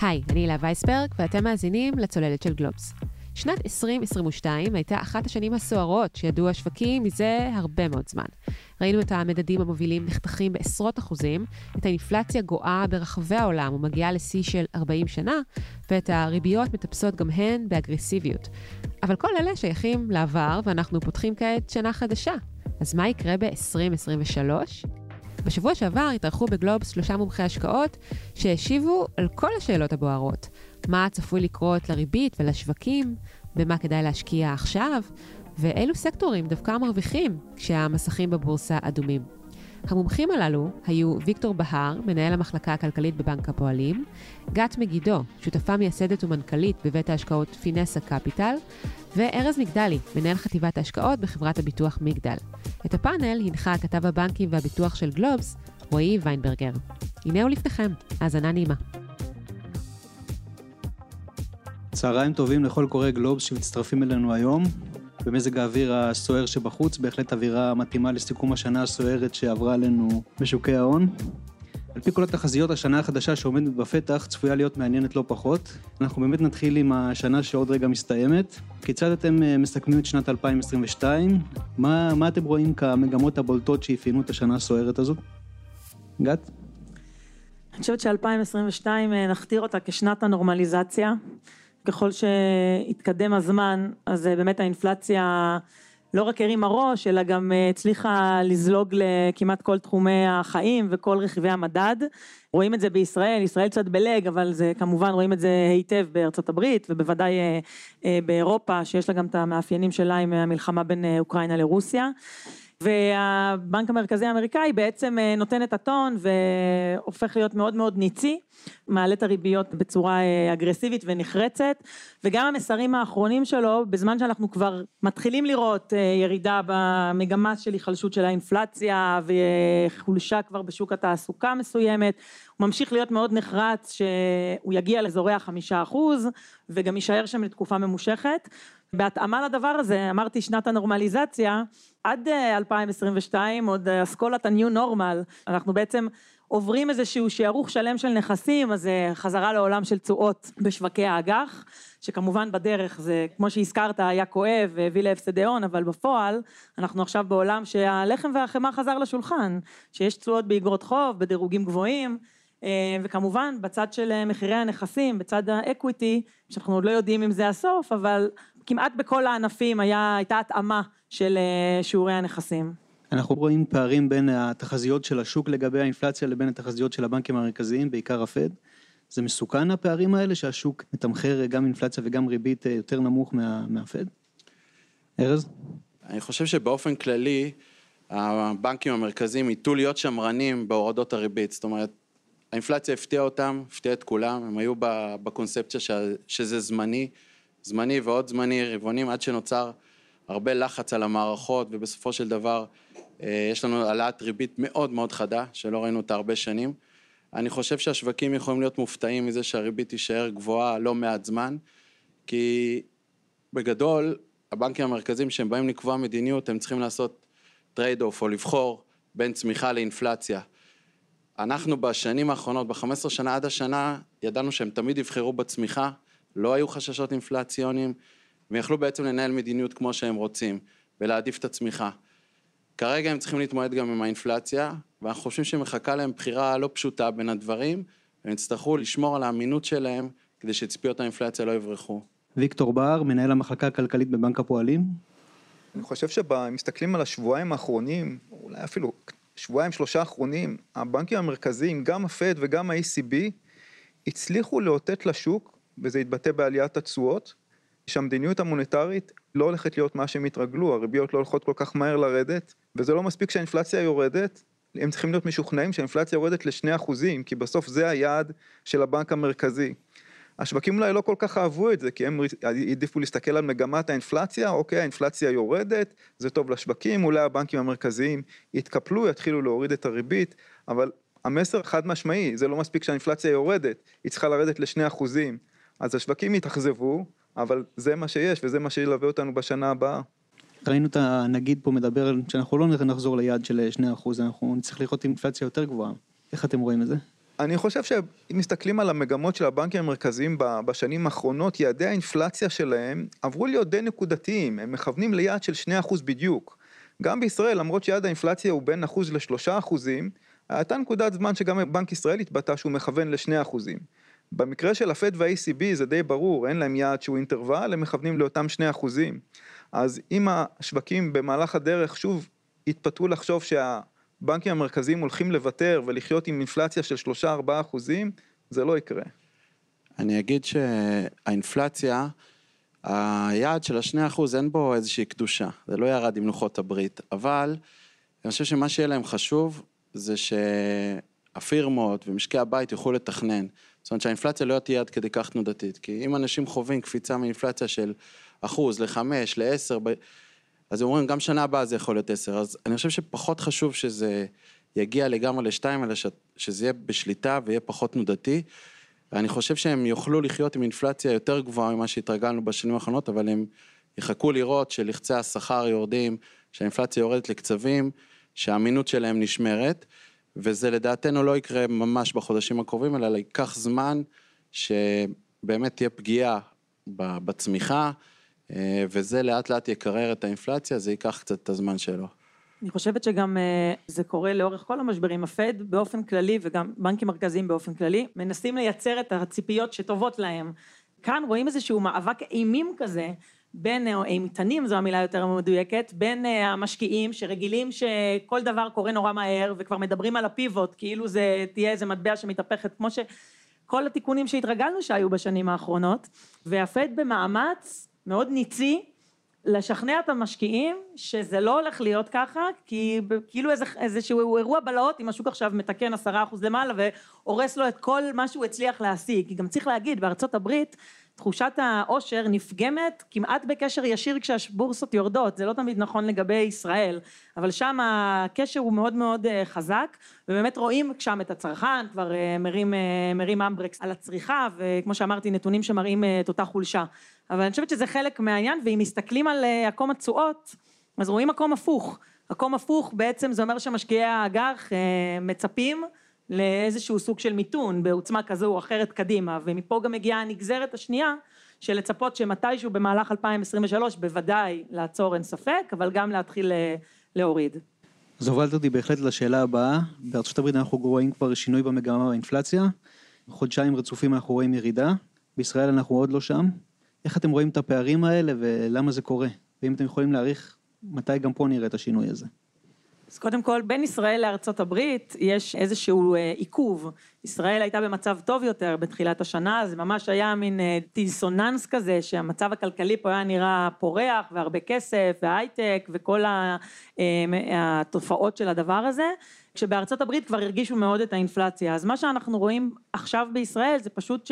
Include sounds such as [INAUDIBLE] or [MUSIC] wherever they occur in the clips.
היי, אני הילה וייסברג, ואתם מאזינים לצוללת של גלובס. שנת 2022 הייתה אחת השנים הסוערות שידעו השווקים מזה הרבה מאוד זמן. ראינו את המדדים המובילים נחתכים בעשרות אחוזים, את האינפלציה גואה ברחבי העולם ומגיעה לשיא של 40 שנה, ואת הריביות מטפסות גם הן באגרסיביות. אבל כל אלה שייכים לעבר, ואנחנו פותחים כעת שנה חדשה. אז מה יקרה ב-2023? בשבוע שעבר התארחו בגלובס שלושה מומחי השקעות שהשיבו על כל השאלות הבוערות. מה צפוי לקרות לריבית ולשווקים, במה כדאי להשקיע עכשיו, ואילו סקטורים דווקא מרוויחים כשהמסכים בבורסה אדומים. המומחים הללו היו ויקטור בהר, מנהל המחלקה הכלכלית בבנק הפועלים, גת מגידו, שותפה מייסדת ומנכ"לית בבית ההשקעות פינסה קפיטל, וארז מגדלי, מנהל חטיבת ההשקעות בחברת הביטוח מגדל. את הפאנל הנחה כתב הבנקים והביטוח של גלובס, רועי ויינברגר. הנה הוא לפניכם, האזנה נעימה. צהריים טובים לכל קוראי גלובס שמצטרפים אלינו היום. במזג האוויר הסוער שבחוץ, בהחלט אווירה מתאימה לסיכום השנה הסוערת שעברה עלינו בשוקי ההון. על פי כל התחזיות, השנה החדשה שעומדת בפתח צפויה להיות מעניינת לא פחות. אנחנו באמת נתחיל עם השנה שעוד רגע מסתיימת. כיצד אתם אה, מסכמים את שנת 2022? מה, מה אתם רואים כמגמות הבולטות שאפיינו את השנה הסוערת הזו? גת? אני חושבת ש-2022 אה, נכתיר אותה כשנת הנורמליזציה. ככל שהתקדם הזמן, אז אה, באמת האינפלציה לא רק הרימה ראש, אלא גם אה, הצליחה לזלוג לכמעט כל תחומי החיים וכל רכיבי המדד. רואים את זה בישראל, ישראל קצת בלג, אבל זה כמובן רואים את זה היטב בארצות הברית, ובוודאי אה, באירופה, שיש לה גם את המאפיינים שלה עם המלחמה בין אוקראינה לרוסיה. והבנק המרכזי האמריקאי בעצם אה, נותן את הטון והופך להיות מאוד מאוד ניצי, מעלה את הריביות בצורה אה, אגרסיבית ונחרצת, וגם המסרים האחרונים שלו, בזמן שאנחנו כבר מתחילים לראות אה, ירידה במגמה של היחלשות של האינפלציה וחולשה כבר בשוק התעסוקה מסוימת, הוא ממשיך להיות מאוד נחרץ שהוא יגיע לאזורי החמישה אחוז וגם יישאר שם לתקופה ממושכת. בהתאמה לדבר הזה, אמרתי שנת הנורמליזציה, עד 2022 אה, עוד אסכולת ה-new normal, אנחנו בעצם עוברים איזשהו שערוך שלם של נכסים, אז אה, חזרה לעולם של תשואות בשווקי האג"ח, שכמובן בדרך זה, כמו שהזכרת, היה כואב והביא להפסדי הון, אבל בפועל, אנחנו עכשיו בעולם שהלחם והחמאה חזר לשולחן, שיש תשואות באגרות חוב, בדירוגים גבוהים, אה, וכמובן בצד של מחירי הנכסים, בצד האקוויטי, שאנחנו עוד לא יודעים אם זה הסוף, אבל כמעט בכל הענפים היה, הייתה התאמה של אה, שיעורי הנכסים. אנחנו רואים פערים בין התחזיות של השוק לגבי האינפלציה לבין התחזיות של הבנקים המרכזיים, בעיקר הפד. זה מסוכן הפערים האלה שהשוק מתמחר גם אינפלציה וגם ריבית אה, יותר נמוך מה, מהפד? ארז? אני חושב שבאופן כללי הבנקים המרכזיים ייטו להיות שמרנים בהורדות הריבית, זאת אומרת האינפלציה הפתיעה אותם, הפתיעה את כולם, הם היו בקונספציה שזה זמני, זמני ועוד זמני, רבעונים, עד שנוצר הרבה לחץ על המערכות, ובסופו של דבר אה, יש לנו העלאת ריבית מאוד מאוד חדה, שלא ראינו אותה הרבה שנים. אני חושב שהשווקים יכולים להיות מופתעים מזה שהריבית תישאר גבוהה לא מעט זמן, כי בגדול, הבנקים המרכזיים שהם באים לקבוע מדיניות, הם צריכים לעשות trade off או לבחור בין צמיחה לאינפלציה. אנחנו בשנים האחרונות, ב-15 שנה עד השנה, ידענו שהם תמיד יבחרו בצמיחה, לא היו חששות אינפלציוניים, ויכלו בעצם לנהל מדיניות כמו שהם רוצים, ולהעדיף את הצמיחה. כרגע הם צריכים להתמודד גם עם האינפלציה, ואנחנו חושבים שמחכה להם בחירה לא פשוטה בין הדברים, והם יצטרכו לשמור על האמינות שלהם, כדי שציפיות האינפלציה לא יברחו. ויקטור בר, מנהל המחלקה הכלכלית בבנק הפועלים. אני חושב שמסתכלים על השבועיים האחרונים, אולי אפילו שבועיים שלושה האחרונים, הבנקים המרכזיים, גם הפד וגם ה-ECB, הצליחו לאותת לשוק וזה יתבטא בעליית התשואות, שהמדיניות המוניטרית לא הולכת להיות מה שהם התרגלו, הריביות לא הולכות כל כך מהר לרדת, וזה לא מספיק שהאינפלציה יורדת, הם צריכים להיות משוכנעים שהאינפלציה יורדת לשני אחוזים, כי בסוף זה היעד של הבנק המרכזי. השווקים אולי לא כל כך אהבו את זה, כי הם העדיפו להסתכל על מגמת האינפלציה, אוקיי, האינפלציה יורדת, זה טוב לשווקים, אולי הבנקים המרכזיים יתקפלו, יתחילו להוריד את הריבית, אבל המסר חד משמעי, זה לא מספיק שהאינפלציה יורדת, היא צריכה לרדת לשני אחוזים. אז השווקים יתאכזבו, אבל זה מה שיש וזה מה שילווה אותנו בשנה הבאה. ראינו את הנגיד פה מדבר שאנחנו לא נחזור ליעד של 2%, אנחנו נצטרך לראות אינפלציה יותר גבוהה. איך אתם רואים את זה? אני חושב שאם מסתכלים על המגמות של הבנקים המרכזיים בשנים האחרונות, יעדי האינפלציה שלהם עברו להיות די נקודתיים, הם מכוונים ליעד של 2% בדיוק. גם בישראל, למרות שיעד האינפלציה הוא בין אחוז לשלושה אחוזים, הייתה נקודת זמן שגם בנק ישראל התבטא שהוא מכוון לשני אחוזים. במקרה של הפד וה-ECB זה די ברור, אין להם יעד שהוא אינטרוול, הם מכוונים לאותם שני אחוזים. אז אם השווקים במהלך הדרך שוב יתפתו לחשוב שהבנקים המרכזיים הולכים לוותר ולחיות עם אינפלציה של שלושה ארבעה אחוזים, זה לא יקרה. אני אגיד שהאינפלציה, היעד של השני אחוז אין בו איזושהי קדושה, זה לא ירד עם לוחות הברית, אבל אני חושב שמה שיהיה להם חשוב זה שהפירמות ומשקי הבית יוכלו לתכנן. זאת אומרת שהאינפלציה לא תהיה עד כדי כך תנודתית, כי אם אנשים חווים קפיצה מאינפלציה של אחוז לחמש, לעשר, אז הם אומרים גם שנה הבאה זה יכול להיות עשר, אז אני חושב שפחות חשוב שזה יגיע לגמרי לשתיים, אלא שזה יהיה בשליטה ויהיה פחות תנודתי. ואני חושב שהם יוכלו לחיות עם אינפלציה יותר גבוהה ממה שהתרגלנו בשנים האחרונות, אבל הם יחכו לראות שלחצי השכר יורדים, שהאינפלציה יורדת לקצבים, שהאמינות שלהם נשמרת. וזה לדעתנו לא יקרה ממש בחודשים הקרובים, אלא ייקח זמן שבאמת תהיה פגיעה בצמיחה, אה, וזה לאט לאט יקרר את האינפלציה, זה ייקח קצת את הזמן שלו. אני חושבת שגם אה, זה קורה לאורך כל המשברים, הפד באופן כללי וגם בנקים מרכזיים באופן כללי, מנסים לייצר את הציפיות שטובות להם. כאן רואים איזשהו מאבק אימים כזה, בין, או אימתנים זו המילה יותר מדויקת, בין אה, המשקיעים שרגילים שכל דבר קורה נורא מהר וכבר מדברים על הפיבוט כאילו זה תהיה איזה מטבע שמתהפכת כמו שכל התיקונים שהתרגלנו שהיו בשנים האחרונות והפד במאמץ מאוד ניצי לשכנע את המשקיעים שזה לא הולך להיות ככה כי כאילו איזה, איזשהו אירוע בלהות אם השוק עכשיו מתקן עשרה אחוז למעלה והורס לו את כל מה שהוא הצליח להשיג. כי גם צריך להגיד בארצות הברית תחושת העושר נפגמת כמעט בקשר ישיר כשהבורסות יורדות, זה לא תמיד נכון לגבי ישראל, אבל שם הקשר הוא מאוד מאוד אה, חזק, ובאמת רואים שם את הצרכן כבר אה, מרים, אה, מרים אמברקס על הצריכה, וכמו שאמרתי נתונים שמראים את אותה חולשה, אבל אני חושבת שזה חלק מהעניין, ואם מסתכלים על עקום התשואות, אז רואים עקום הפוך, עקום הפוך בעצם זה אומר שמשקיעי האג"ח מצפים לאיזשהו סוג של מיתון בעוצמה כזו או אחרת קדימה. ומפה גם מגיעה הנגזרת השנייה של לצפות שמתישהו במהלך 2023 בוודאי לעצור אין ספק אבל גם להתחיל אה, להוריד. אז הובלת אותי בהחלט לשאלה הבאה, בארצות הברית אנחנו רואים כבר שינוי במגמה באינפלציה, חודשיים רצופים אנחנו רואים ירידה, בישראל אנחנו עוד לא שם, איך אתם רואים את הפערים האלה ולמה זה קורה, ואם אתם יכולים להעריך מתי גם פה נראה את השינוי הזה. אז קודם כל, בין ישראל לארצות הברית יש איזשהו אה, עיכוב. ישראל הייתה במצב טוב יותר בתחילת השנה, זה ממש היה מין אה, דיסוננס כזה, שהמצב הכלכלי פה היה נראה פורח והרבה כסף והייטק וכל אה, התופעות של הדבר הזה. כשבארצות הברית כבר הרגישו מאוד את האינפלציה. אז מה שאנחנו רואים עכשיו בישראל זה פשוט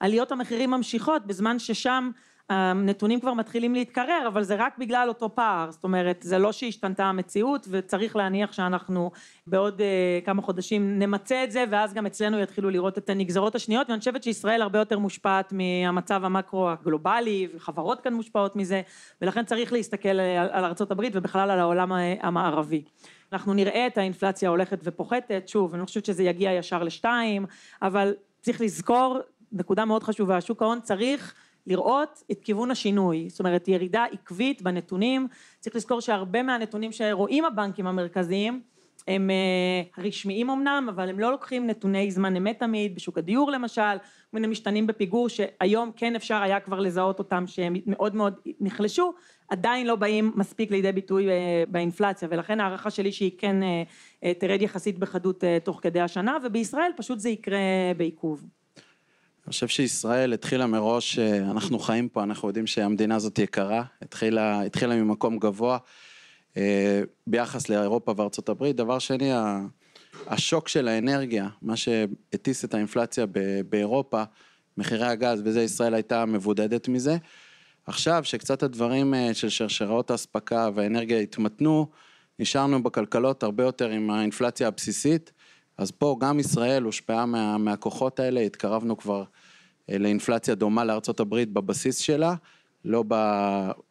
שעליות המחירים ממשיכות בזמן ששם הנתונים כבר מתחילים להתקרר אבל זה רק בגלל אותו פער זאת אומרת זה לא שהשתנתה המציאות וצריך להניח שאנחנו בעוד uh, כמה חודשים נמצה את זה ואז גם אצלנו יתחילו לראות את הנגזרות השניות ואני חושבת שישראל הרבה יותר מושפעת מהמצב המקרו הגלובלי וחברות כאן מושפעות מזה ולכן צריך להסתכל על, ארה"ב ובכלל על העולם המערבי. אנחנו נראה את האינפלציה הולכת ופוחתת שוב אני חושבת שזה יגיע ישר לשתיים אבל צריך לזכור נקודה מאוד חשובה שוק ההון צריך לראות את כיוון השינוי, זאת אומרת ירידה עקבית בנתונים, צריך לזכור שהרבה מהנתונים שרואים הבנקים המרכזיים הם אה, רשמיים אמנם, אבל הם לא לוקחים נתוני זמן אמת תמיד, בשוק הדיור למשל, מיני משתנים בפיגור שהיום כן אפשר היה כבר לזהות אותם שהם מאוד מאוד נחלשו, עדיין לא באים מספיק לידי ביטוי אה, באינפלציה. ולכן הערכה שלי שהיא כן אה, תרד יחסית בחדות תוך כדי השנה ובישראל פשוט זה יקרה בעיכוב. אני חושב שישראל התחילה מראש, אה, אנחנו חיים פה, אנחנו יודעים שהמדינה הזאת יקרה, התחילה, התחילה ממקום גבוה אה, ביחס לאירופה וארצות הברית. דבר שני, השוק של האנרגיה, מה שהטיס את האינפלציה באירופה, מחירי הגז, וזה ישראל הייתה מבודדת מזה. עכשיו שקצת הדברים אה, של שרשראות האספקה והאנרגיה התמתנו, נשארנו בכלכלות הרבה יותר עם האינפלציה הבסיסית. אז פה גם ישראל הושפעה מה, מהכוחות האלה, התקרבנו כבר אה, לאינפלציה דומה לארצות הברית בבסיס שלה, לא, ב,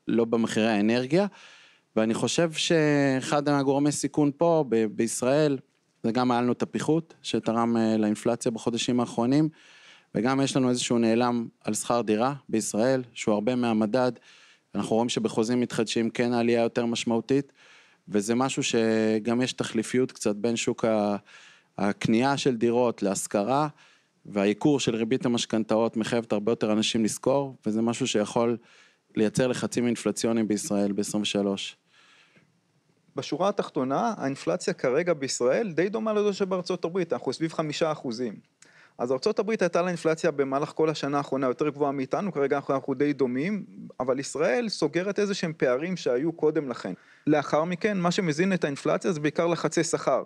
לא במחירי האנרגיה, ואני חושב שאחד מהגורמי סיכון פה ב, בישראל, זה גם היה לנו את הפיחות שתרם אה, לאינפלציה בחודשים האחרונים, וגם יש לנו איזשהו נעלם על שכר דירה בישראל, שהוא הרבה מהמדד. אנחנו רואים שבחוזים מתחדשים כן העלייה יותר משמעותית, וזה משהו שגם יש תחליפיות קצת בין שוק הקנייה של דירות להשכרה, והייקור של ריבית המשכנתאות מחייבת הרבה יותר אנשים לשכור, וזה משהו שיכול לייצר לחצים אינפלציוניים בישראל ב-23. בשורה התחתונה, האינפלציה כרגע בישראל די דומה לזו שבארצות הברית, אנחנו סביב חמישה אחוזים. אז ארה"ב הייתה לה אינפלציה במהלך כל השנה האחרונה יותר גבוהה מאיתנו, כרגע אנחנו, אנחנו די דומים, אבל ישראל סוגרת איזה שהם פערים שהיו קודם לכן. לאחר מכן, מה שמזין את האינפלציה זה בעיקר לחצי שכר.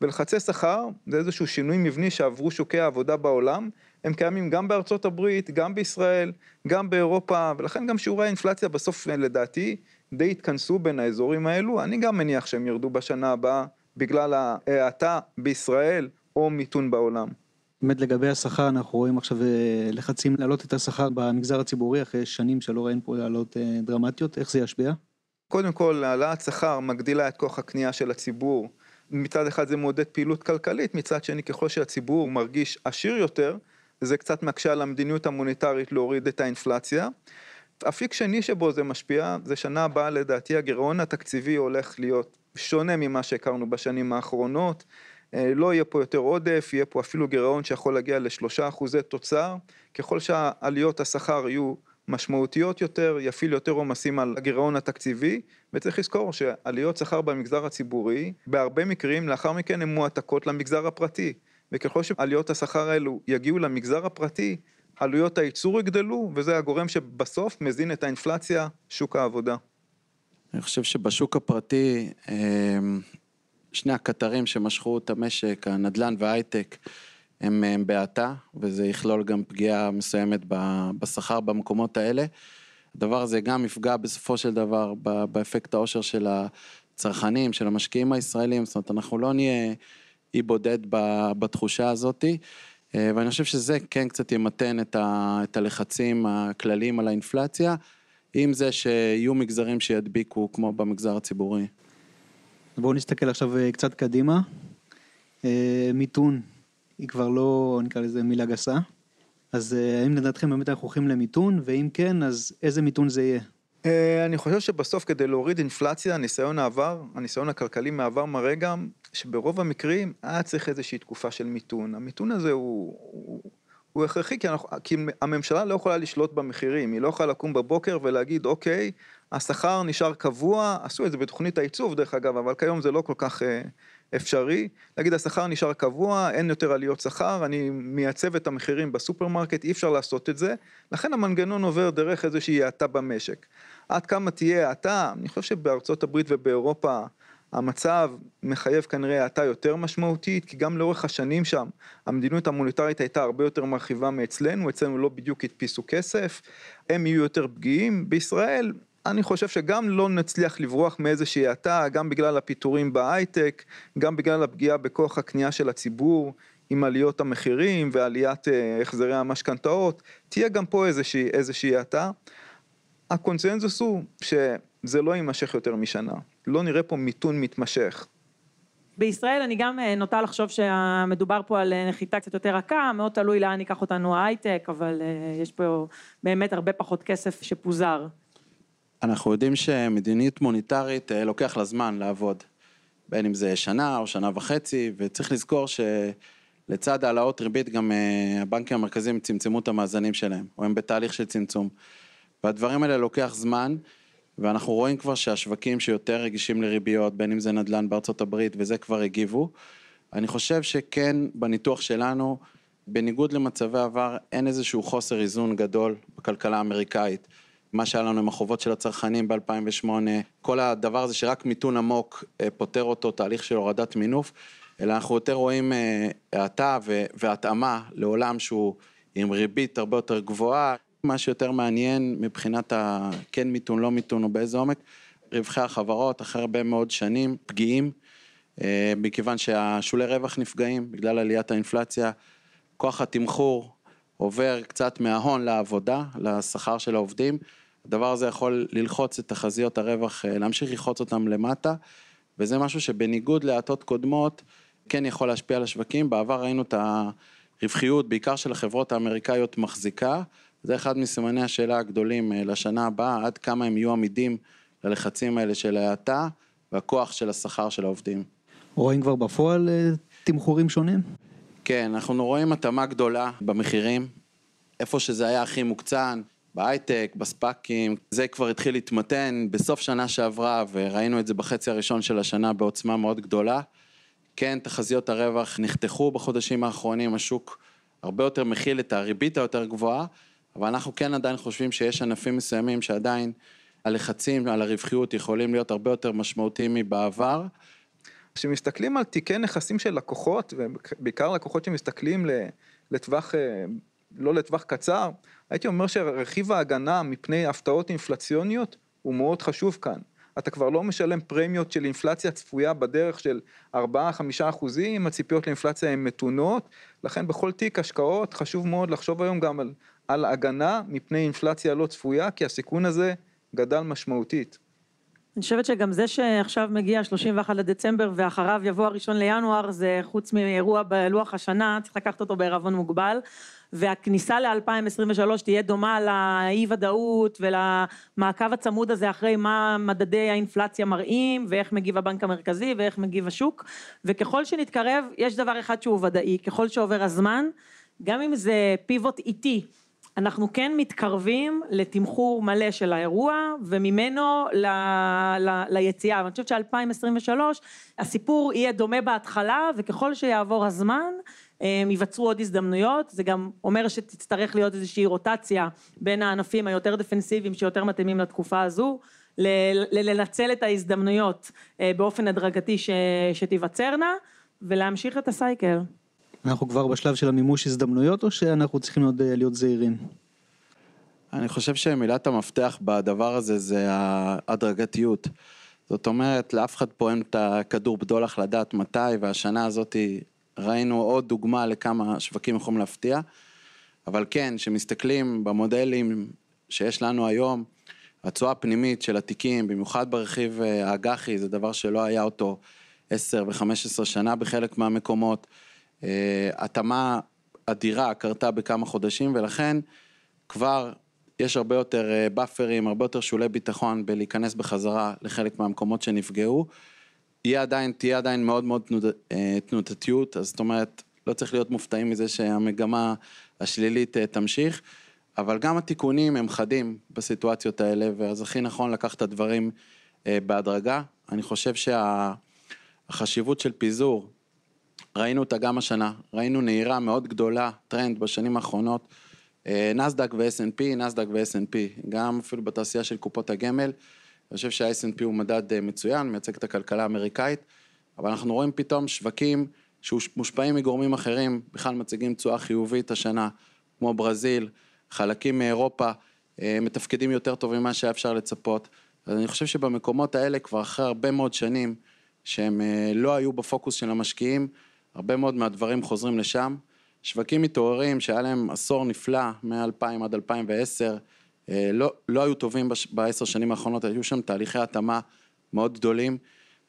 ולחצי שכר זה איזשהו שינוי מבני שעברו שוקי העבודה בעולם, הם קיימים גם בארצות הברית, גם בישראל, גם באירופה, ולכן גם שיעורי האינפלציה בסוף לדעתי די התכנסו בין האזורים האלו, אני גם מניח שהם ירדו בשנה הבאה בגלל ההאטה בישראל או מיתון בעולם. באמת לגבי השכר, אנחנו רואים עכשיו אה, לחצים להעלות את השכר במגזר הציבורי אחרי שנים שלא ראינו פה להעלות אה, דרמטיות, איך זה ישפיע? קודם כל, העלאת שכר מגדילה את כוח הקנייה של הציבור. מצד אחד זה מעודד פעילות כלכלית, מצד שני ככל שהציבור מרגיש עשיר יותר, זה קצת מקשה על המדיניות המוניטרית להוריד את האינפלציה. אפיק שני שבו זה משפיע, זה שנה הבאה לדעתי הגירעון התקציבי הולך להיות שונה ממה שהכרנו בשנים האחרונות. אה, לא יהיה פה יותר עודף, יהיה פה אפילו גירעון שיכול להגיע לשלושה אחוזי תוצר. ככל שעליות השכר יהיו משמעותיות יותר, יפעיל יותר עומסים על הגירעון התקציבי, וצריך לזכור שעליות שכר במגזר הציבורי, בהרבה מקרים לאחר מכן הן מועתקות למגזר הפרטי, וככל שעליות השכר האלו יגיעו למגזר הפרטי, עלויות הייצור יגדלו, וזה הגורם שבסוף מזין את האינפלציה, שוק העבודה. אני חושב שבשוק הפרטי, אמ, שני הקטרים שמשכו את המשק, הנדל"ן וההייטק, הם, הם בהאטה, וזה יכלול גם פגיעה מסוימת בשכר במקומות האלה. הדבר הזה גם יפגע בסופו של דבר באפקט העושר של הצרכנים, של המשקיעים הישראלים, זאת אומרת, אנחנו לא נהיה אי בודד בתחושה הזאתי. אה, ואני חושב שזה כן קצת ימתן את, ה, את הלחצים הכלליים על האינפלציה, עם זה שיהיו מגזרים שידביקו כמו במגזר הציבורי. בואו נסתכל עכשיו אה, קצת קדימה. אה, מיתון היא כבר לא, נקרא לזה מילה גסה. אז האם לדעתכם באמת אנחנו הולכים למיתון, ואם כן, אז איזה מיתון זה יהיה? אני חושב שבסוף כדי להוריד אינפלציה, ניסיון העבר, הניסיון הכלכלי מעבר מראה גם שברוב המקרים היה צריך איזושהי תקופה של מיתון. המיתון הזה הוא, הוא, הוא הכרחי, כי, אנחנו, כי הממשלה לא יכולה לשלוט במחירים, היא לא יכולה לקום בבוקר ולהגיד, אוקיי, השכר נשאר קבוע, עשו את זה בתוכנית הייצוב דרך אגב, אבל כיום זה לא כל כך אה, אפשרי. להגיד, השכר נשאר קבוע, אין יותר עליות שכר, אני מייצב את המחירים בסופרמרקט, אי אפשר לעשות את זה, לכן המנגנון עובר דרך איזושהי האטה במשק. עד כמה תהיה האטה, אני חושב שבארצות הברית ובאירופה המצב מחייב כנראה האטה יותר משמעותית, כי גם לאורך השנים שם המדיניות המוניטרית הייתה הרבה יותר מרחיבה מאצלנו, אצלנו לא בדיוק הדפיסו כסף, הם יהיו יותר פגיעים. בישראל אני חושב שגם לא נצליח לברוח מאיזושהי האטה, גם בגלל הפיטורים בהייטק, גם בגלל הפגיעה בכוח הקנייה של הציבור, עם עליות המחירים ועליית אה, החזרי המשכנתאות, תהיה גם פה איזושהי, האטה. הקונצנזוס הוא שזה לא יימשך יותר משנה. לא נראה פה מיתון מתמשך. בישראל אני גם אה, נוטה לחשוב שמדובר פה על אה, נחיתה קצת יותר רכה, מאוד תלוי לאן ייקח אותנו ההייטק, אבל יש פה באמת הרבה פחות כסף שפוזר. אנחנו יודעים שמדיניות מוניטרית לוקח לה זמן לעבוד, בין אם זה שנה או שנה וחצי, וצריך לזכור שלצד העלאות ריבית גם הבנקים המרכזיים צמצמו את המאזנים שלהם, או הם בתהליך של צמצום. והדברים האלה לוקח זמן. ואנחנו רואים כבר שהשווקים שיותר רגישים לריביות, בין אם זה נדל"ן בארצות הברית, וזה כבר הגיבו. אני חושב שכן, בניתוח שלנו, בניגוד למצבי עבר, אין איזשהו חוסר איזון גדול בכלכלה האמריקאית. מה שהיה לנו עם החובות של הצרכנים ב-2008, כל הדבר הזה שרק מיתון עמוק אה, פותר אותו, תהליך של הורדת מינוף, אלא אנחנו יותר רואים אה, האטה והתאמה לעולם שהוא עם ריבית הרבה יותר גבוהה, מה שיותר מעניין מבחינת הכן מיתון, לא מיתון או באיזה עומק, רווחי החברות אחרי הרבה מאוד שנים פגיעים, אה, מכיוון שהשולי רווח נפגעים בגלל עליית האינפלציה, כוח התמחור עובר קצת מההון לעבודה, לשכר של העובדים, הדבר הזה יכול ללחוץ את תחזיות הרווח, אה, להמשיך ללחוץ אותם למטה, וזה משהו שבניגוד להאטות קודמות, כן יכול להשפיע על השווקים. בעבר ראינו את הרווחיות, בעיקר של החברות האמריקאיות, מחזיקה. זה אחד מסימני השאלה הגדולים אה, לשנה הבאה, עד כמה הם יהיו עמידים ללחצים האלה של ההאטה והכוח של השכר של העובדים. רואים כבר בפועל אה, תמחורים שונים? כן, אנחנו רואים התאמה גדולה במחירים, איפה שזה היה הכי מוקצן, בהייטק, בספאקים, זה כבר התחיל להתמתן בסוף שנה שעברה, וראינו את זה בחצי הראשון של השנה בעוצמה מאוד גדולה. כן, תחזיות הרווח נחתכו בחודשים האחרונים, השוק הרבה יותר מכיל את הריבית היותר גבוהה, אבל אנחנו כן עדיין חושבים שיש ענפים מסוימים שעדיין הלחצים על הרווחיות יכולים להיות הרבה יותר משמעותיים מבעבר. כשמסתכלים על תיקי נכסים של לקוחות, ובעיקר לקוחות שמסתכלים לטווח, אה, לא לטווח קצר, הייתי אומר שרכיב ההגנה מפני הפתעות אינפלציוניות הוא מאוד חשוב כאן. אתה כבר לא משלם פרמיות של אינפלציה צפויה בדרך של 4-5 אחוזים, הציפיות לאינפלציה הן מתונות, לכן בכל תיק השקעות חשוב מאוד לחשוב היום גם על, על הגנה מפני אינפלציה לא צפויה, כי הסיכון הזה גדל משמעותית. אני חושבת שגם זה שעכשיו מגיע 31 לדצמבר ואחריו יבוא הראשון לינואר, זה חוץ מאירוע בלוח השנה, צריך לקחת אותו בערבון מוגבל. והכניסה ל-2023 תהיה דומה לאי ודאות ולמעקב הצמוד הזה אחרי מה מדדי האינפלציה מראים ואיך מגיב הבנק המרכזי ואיך מגיב השוק וככל שנתקרב יש דבר אחד שהוא ודאי ככל שעובר הזמן גם אם זה פיבוט איטי אנחנו כן מתקרבים לתמחור מלא של האירוע וממנו ל, ל, ליציאה ואני חושבת ש-2023 הסיפור יהיה דומה בהתחלה וככל שיעבור הזמן ייווצרו עוד הזדמנויות, זה גם אומר שתצטרך להיות איזושהי רוטציה בין הענפים היותר דפנסיביים שיותר מתאימים לתקופה הזו, לנצל את ההזדמנויות אה, באופן הדרגתי שתיווצרנה ולהמשיך את הסייקל. אנחנו כבר בשלב של המימוש הזדמנויות או שאנחנו צריכים עוד אה, להיות זהירים? אני חושב שמילת המפתח בדבר הזה זה ההדרגתיות. זאת אומרת, לאף אחד פה אין את הכדור בדולח לדעת מתי, והשנה הזאת ראינו עוד דוגמה לכמה שווקים יכולים להפתיע, אבל כן, כשמסתכלים במודלים שיש לנו היום, התשואה הפנימית של התיקים, במיוחד ברכיב אה, האג"חי, זה דבר שלא היה אותו 10 ו-15 שנה בחלק מהמקומות. אה, התאמה אדירה קרתה בכמה חודשים, ולכן כבר יש הרבה יותר באפרים, הרבה יותר שולי ביטחון בלהיכנס בחזרה לחלק מהמקומות שנפגעו. יהיה עדיין, תהיה עדיין מאוד מאוד אה, תנודתיות, אז זאת אומרת, לא צריך להיות מופתעים מזה שהמגמה השלילית אה, תמשיך, אבל גם התיקונים הם חדים בסיטואציות האלה, ואז הכי נכון לקחת את הדברים אה, בהדרגה. אני חושב שהחשיבות של פיזור, ראינו אותה גם השנה, ראינו נהירה מאוד גדולה, טרנד בשנים האחרונות, נסדק ו-S&P, נסדק ו-S&P, גם אפילו בתעשייה של קופות הגמל. אני חושב שה-S&P הוא מדד אה, מצוין, מייצג את הכלכלה האמריקאית, אבל אנחנו רואים פתאום שווקים שמושפעים מגורמים אחרים, בכלל מציגים תשואה חיובית השנה, כמו ברזיל, חלקים מאירופה, אה, מתפקדים יותר טוב ממה שהיה אפשר לצפות. אז אני חושב שבמקומות האלה כבר אחרי הרבה מאוד שנים, שהם אה, לא היו בפוקוס של המשקיעים, הרבה מאוד מהדברים חוזרים לשם. שווקים מתעוררים שהיה להם עשור נפלא, מ-2000 עד 2010, אה, לא, לא היו טובים בעשר שנים האחרונות, היו שם תהליכי התאמה מאוד גדולים.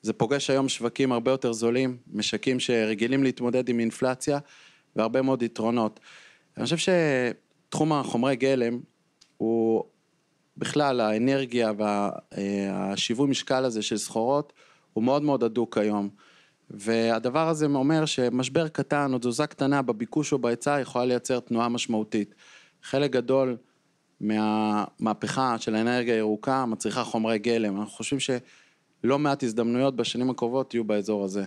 זה פוגש היום שווקים הרבה יותר זולים, משקים שרגילים להתמודד עם אינפלציה והרבה מאוד יתרונות. אני חושב שתחום החומרי גלם הוא בכלל האנרגיה והשיווי אה, משקל הזה של סחורות הוא מאוד מאוד הדוק היום. והדבר הזה אומר שמשבר קטן או תזוזה קטנה בביקוש או בהיצע יכולה לייצר תנועה משמעותית. חלק גדול מהמהפכה של האנרגיה הירוקה מצריכה חומרי גלם. אנחנו חושבים שלא מעט הזדמנויות בשנים הקרובות יהיו באזור הזה.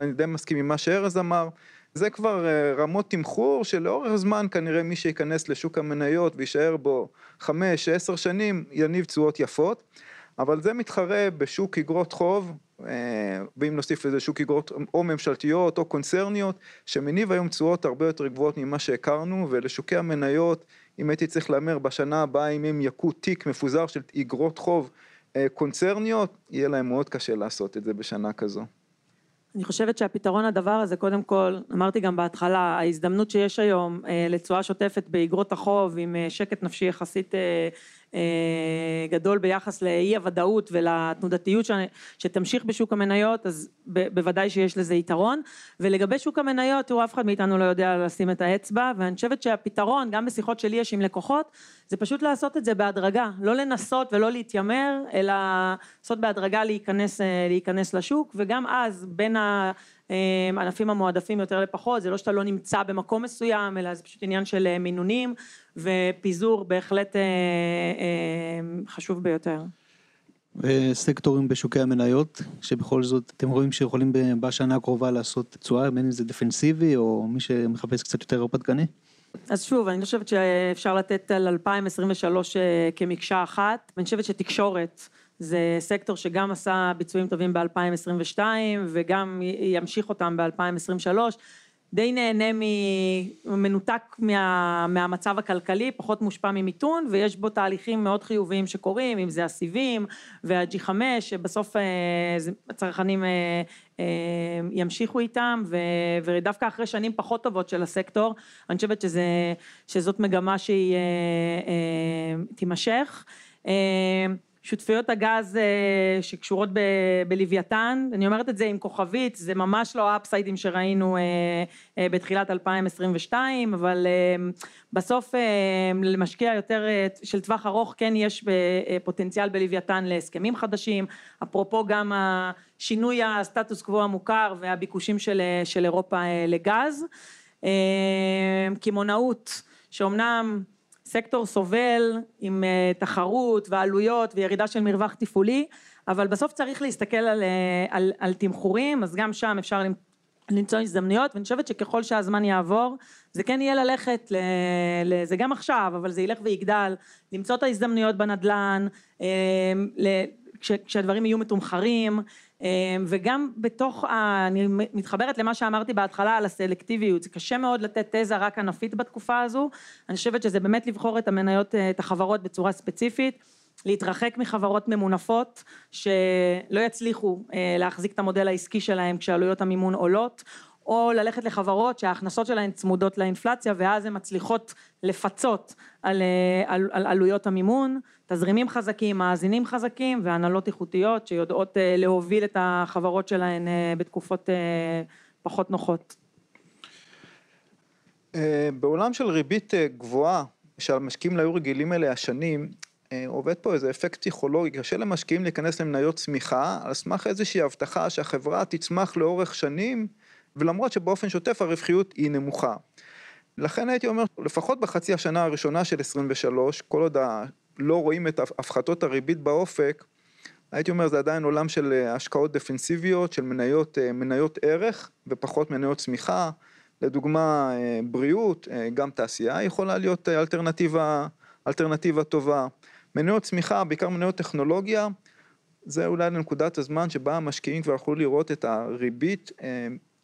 אני די מסכים עם מה שארז אמר. זה כבר אה, רמות תמחור שלאורך זמן כנראה מי שייכנס לשוק המניות ויישאר בו חמש, עשר שנים יניב תשואות יפות, אבל זה מתחרה בשוק אגרות חוב, אה, ואם נוסיף לזה שוק אגרות או ממשלתיות או קונצרניות, שמניב היום תשואות הרבה יותר גבוהות ממה שהכרנו, ולשוקי המניות אם הייתי צריך להמר בשנה הבאה אם הם יכו תיק מפוזר של אגרות חוב אה, קונצרניות, יהיה להם מאוד קשה לעשות את זה בשנה כזו. אני חושבת שהפתרון לדבר הזה, קודם כל, אמרתי גם בהתחלה, ההזדמנות שיש היום אה, לתשואה שוטפת באגרות החוב עם שקט נפשי יחסית גדול ביחס לאי הוודאות ולתנודתיות שתמשיך בשוק המניות, אז בוודאי שיש לזה יתרון. ולגבי שוק המניות, תראו, אף אחד מאיתנו לא יודע לשים את האצבע, ואני חושבת שהפתרון, גם בשיחות שלי יש עם לקוחות, זה פשוט לעשות את זה בהדרגה, לא לנסות ולא להתיימר, אלא לעשות בהדרגה להיכנס, להיכנס לשוק, וגם אז בין הענפים המועדפים יותר לפחות, זה לא שאתה לא נמצא במקום מסוים, אלא זה פשוט עניין של מינונים, ופיזור בהחלט חשוב ביותר. סקטורים בשוקי המניות, שבכל זאת אתם רואים שיכולים בשנה הקרובה לעשות תשואה, בין אם זה דפנסיבי או מי שמחפש קצת יותר הרפתקני? אז שוב, אני חושבת שאפשר לתת על 2023 כמקשה אחת, ואני חושבת שתקשורת זה סקטור שגם עשה ביצועים טובים ב-2022 וגם ימשיך אותם ב-2023, די נהנה מנותק מהמצב הכלכלי, פחות מושפע ממיתון ויש בו תהליכים מאוד חיוביים שקורים, אם זה הסיבים וה-G5, שבסוף הצרכנים ימשיכו איתם, ודווקא אחרי שנים פחות טובות של הסקטור, אני חושבת שזאת מגמה שהיא תימשך. שותפויות הגז שקשורות בלוויתן, אני אומרת את זה עם כוכבית, זה ממש לא האפסיידים שראינו בתחילת 2022, אבל בסוף למשקיע יותר של טווח ארוך כן יש פוטנציאל בלוויתן להסכמים חדשים, אפרופו גם השינוי הסטטוס קוו המוכר והביקושים של אירופה לגז. קמעונאות, שאומנם סקטור סובל עם תחרות ועלויות וירידה של מרווח תפעולי, אבל בסוף צריך להסתכל על תמחורים, אז גם שם אפשר למצוא הזדמנויות, ואני חושבת שככל שהזמן יעבור, זה כן יהיה ללכת, זה גם עכשיו, אבל זה ילך ויגדל, למצוא את ההזדמנויות בנדל"ן, כשהדברים יהיו מתומחרים, וגם בתוך, אני מתחברת למה שאמרתי בהתחלה על הסלקטיביות, זה קשה מאוד לתת תזה רק ענפית בתקופה הזו, אני חושבת שזה באמת לבחור את המניות, את החברות בצורה ספציפית, להתרחק מחברות ממונפות, שלא יצליחו להחזיק את המודל העסקי שלהם כשעלויות המימון עולות, או ללכת לחברות שההכנסות שלהן צמודות לאינפלציה ואז הן מצליחות לפצות על עלויות המימון, תזרימים חזקים, מאזינים חזקים והנהלות איכותיות שיודעות להוביל את החברות שלהן בתקופות פחות נוחות. בעולם של ריבית גבוהה, שהמשקיעים לא היו רגילים אליה שנים, עובד פה איזה אפקט פסיכולוגי, קשה למשקיעים להיכנס למניות צמיחה, על סמך איזושהי הבטחה שהחברה תצמח לאורך שנים, ולמרות שבאופן שוטף הרווחיות היא נמוכה. לכן הייתי אומר, לפחות בחצי השנה הראשונה של 2023, כל עוד לא רואים את הפחתות הריבית באופק, הייתי אומר זה עדיין עולם של השקעות דפנסיביות, של מניות, מניות ערך ופחות מניות צמיחה, לדוגמה בריאות, גם תעשייה יכולה להיות אלטרנטיבה, אלטרנטיבה טובה. מניות צמיחה, בעיקר מניות טכנולוגיה, זה אולי לנקודת הזמן שבה המשקיעים כבר יכולו לראות את הריבית,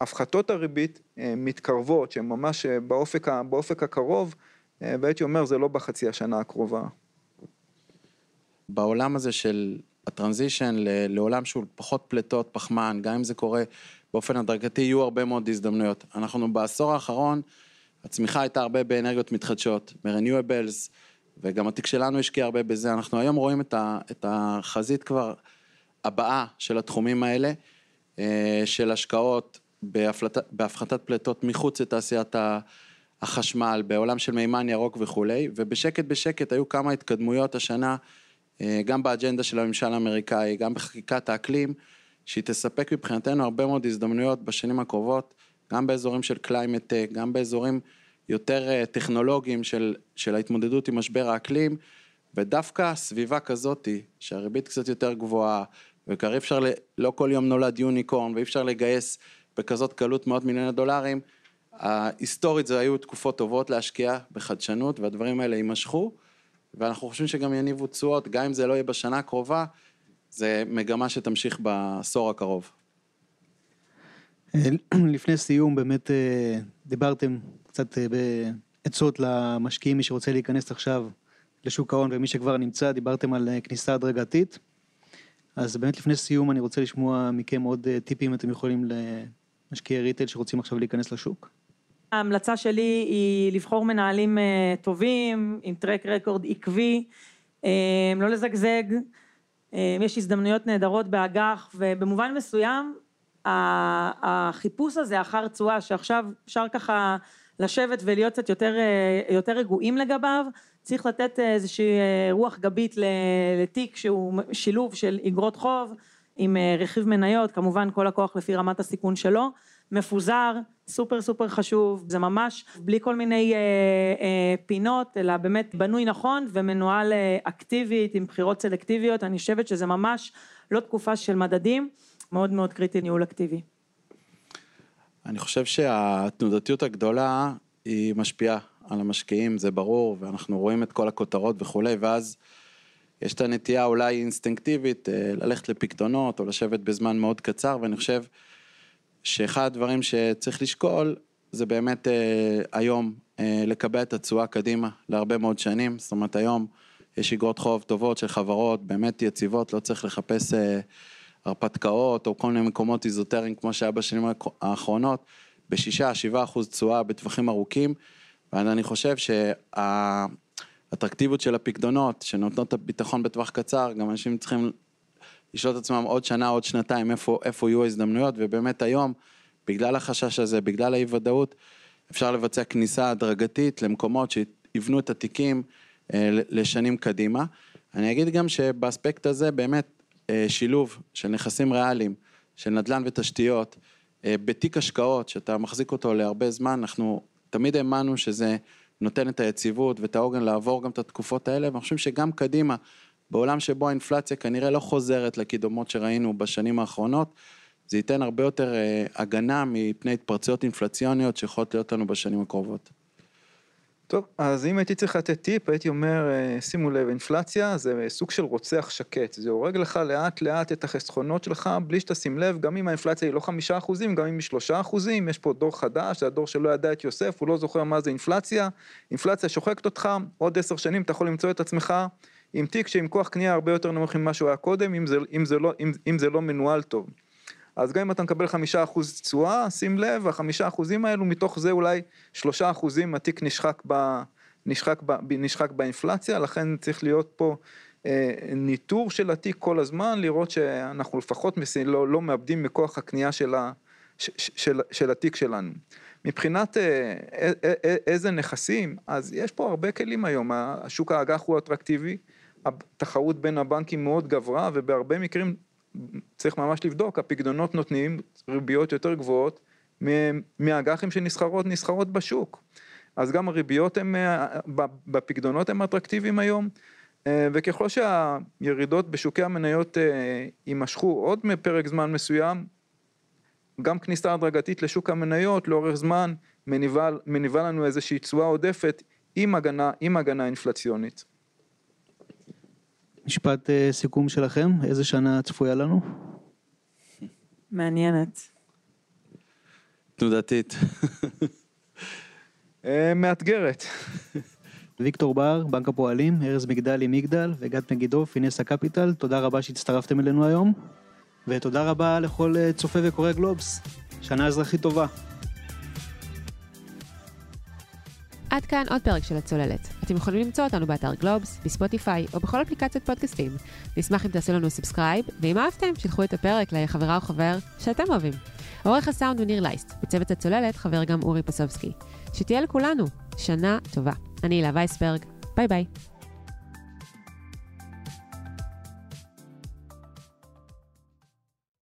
הפחתות הריבית מתקרבות, שהן ממש באופק, באופק הקרוב, והייתי אומר זה לא בחצי השנה הקרובה. בעולם הזה של הטרנזישן לעולם שהוא פחות פליטות פחמן, גם אם זה קורה באופן הדרגתי, יהיו הרבה מאוד הזדמנויות. אנחנו בעשור האחרון, הצמיחה הייתה הרבה באנרגיות מתחדשות, ב-renewables, וגם התיק שלנו השקיע הרבה בזה, אנחנו היום רואים את החזית כבר הבאה של התחומים האלה, של השקעות בהפחתת פליטות מחוץ לתעשיית החשמל, בעולם של מימן ירוק וכולי, ובשקט בשקט היו כמה התקדמויות השנה, גם באג'נדה של הממשל האמריקאי, גם בחקיקת האקלים, שהיא תספק מבחינתנו הרבה מאוד הזדמנויות בשנים הקרובות, גם באזורים של climate tech, גם באזורים יותר טכנולוגיים של ההתמודדות עם משבר האקלים, ודווקא סביבה כזאתי, שהריבית קצת יותר גבוהה, וכבר אי אפשר, לא כל יום נולד יוניקורן, ואי אפשר לגייס בכזאת קלות מאות מיליוני דולרים, היסטורית זה היו תקופות טובות להשקיע בחדשנות, והדברים האלה יימשכו, ואנחנו חושבים שגם יניבו תשואות, גם אם זה לא יהיה בשנה הקרובה, זה מגמה שתמשיך בעשור הקרוב. [CLEARS THROAT] לפני סיום, באמת דיברתם קצת בעצות למשקיעים, מי שרוצה להיכנס עכשיו לשוק ההון ומי שכבר נמצא, דיברתם על כניסה הדרגתית. אז באמת לפני סיום אני רוצה לשמוע מכם עוד טיפים אתם יכולים למשקיעי ריטייל שרוצים עכשיו להיכנס לשוק. ההמלצה שלי היא לבחור מנהלים טובים, עם טרק רקורד עקבי, לא לזגזג, יש הזדמנויות נהדרות באג"ח, ובמובן מסוים החיפוש הזה אחר תשואה שעכשיו אפשר ככה לשבת ולהיות קצת יותר, יותר רגועים לגביו, צריך לתת איזושהי רוח גבית לתיק שהוא שילוב של אגרות חוב עם רכיב מניות, כמובן כל לקוח לפי רמת הסיכון שלו, מפוזר, סופר סופר חשוב, זה ממש בלי כל מיני פינות, אלא באמת בנוי נכון ומנוהל אקטיבית עם בחירות סלקטיביות, אני חושבת שזה ממש לא תקופה של מדדים, מאוד מאוד קריטי ניהול אקטיבי. אני חושב שהתנודתיות הגדולה היא משפיעה על המשקיעים, זה ברור, ואנחנו רואים את כל הכותרות וכולי, ואז יש את הנטייה אולי אינסטינקטיבית ללכת לפקדונות או לשבת בזמן מאוד קצר, ואני חושב שאחד הדברים שצריך לשקול זה באמת היום לקבע את התשואה קדימה להרבה מאוד שנים, זאת אומרת היום יש אגרות חוב טובות של חברות באמת יציבות, לא צריך לחפש הרפתקאות או כל מיני מקומות איזוטריים כמו שהיה בשנים האחרונות, בשישה, שבעה אחוז תשואה בטווחים ארוכים, ואני חושב שהאטרקטיביות של הפקדונות שנותנות את הביטחון בטווח קצר, גם אנשים צריכים לשאול את עצמם עוד שנה, עוד שנתיים, איפה, איפה יהיו ההזדמנויות, ובאמת היום, בגלל החשש הזה, בגלל האי ודאות, אפשר לבצע כניסה הדרגתית למקומות שיבנו את התיקים לשנים קדימה. אני אגיד גם שבאספקט הזה באמת שילוב של נכסים ריאליים, של נדל"ן ותשתיות, בתיק השקעות שאתה מחזיק אותו להרבה זמן, אנחנו תמיד האמנו שזה נותן את היציבות ואת העוגן לעבור גם את התקופות האלה, ואנחנו חושבים שגם קדימה, בעולם שבו האינפלציה כנראה לא חוזרת לקידומות שראינו בשנים האחרונות, זה ייתן הרבה יותר הגנה מפני התפרצויות אינפלציוניות שיכולות להיות לנו בשנים הקרובות. טוב, אז אם הייתי צריך לתת טיפ, הייתי אומר, שימו לב, אינפלציה זה סוג של רוצח שקט, זה הורג לך לאט לאט את החסכונות שלך, בלי שתשים לב, גם אם האינפלציה היא לא חמישה אחוזים, גם אם היא שלושה אחוזים, יש פה דור חדש, זה הדור שלא ידע את יוסף, הוא לא זוכר מה זה אינפלציה, אינפלציה שוחקת אותך, עוד עשר שנים אתה יכול למצוא את עצמך עם תיק שעם כוח קנייה הרבה יותר נמוך ממה שהוא היה קודם, אם זה, אם זה, לא, אם, אם זה לא מנוהל טוב. אז גם אם אתה מקבל חמישה אחוז תשואה, שים לב, החמישה אחוזים האלו, מתוך זה אולי שלושה אחוזים התיק נשחק, ב, נשחק, ב, נשחק באינפלציה, לכן צריך להיות פה אה, ניטור של התיק כל הזמן, לראות שאנחנו לפחות מסי, לא, לא מאבדים מכוח הקנייה של, ה, ש, ש, של, של התיק שלנו. מבחינת אה, אה, אה, איזה נכסים, אז יש פה הרבה כלים היום, השוק האג"ח הוא אטרקטיבי, התחרות בין הבנקים מאוד גברה, ובהרבה מקרים צריך ממש לבדוק, הפקדונות נותנים ריביות יותר גבוהות מהאג"חים שנסחרות, נסחרות בשוק. אז גם הריביות הם, בפקדונות הם אטרקטיביים היום, וככל שהירידות בשוקי המניות יימשכו עוד מפרק זמן מסוים, גם כניסה הדרגתית לשוק המניות לאורך זמן מניבה, מניבה לנו איזושהי תשואה עודפת עם הגנה, עם הגנה אינפלציונית. משפט סיכום שלכם, איזה שנה צפויה לנו? מעניינת. תנודתית. מאתגרת. ויקטור בר, בנק הפועלים, ארז מגדלי מגדל וגת מגידו, פינסה קפיטל, תודה רבה שהצטרפתם אלינו היום. ותודה רבה לכל צופה וקורא גלובס. שנה אזרחית טובה. עד כאן עוד פרק של הצוללת. אתם יכולים למצוא אותנו באתר גלובס, בספוטיפיי או בכל אפליקציות פודקאסטים. נשמח אם תעשו לנו subscribe, ואם אהבתם, שילחו את הפרק לחברה או חבר שאתם אוהבים. עורך הסאונד הוא ניר לייסט, בצוות הצוללת חבר גם אורי פסובסקי. שתהיה לכולנו שנה טובה. אני הילה וייסברג, ביי ביי.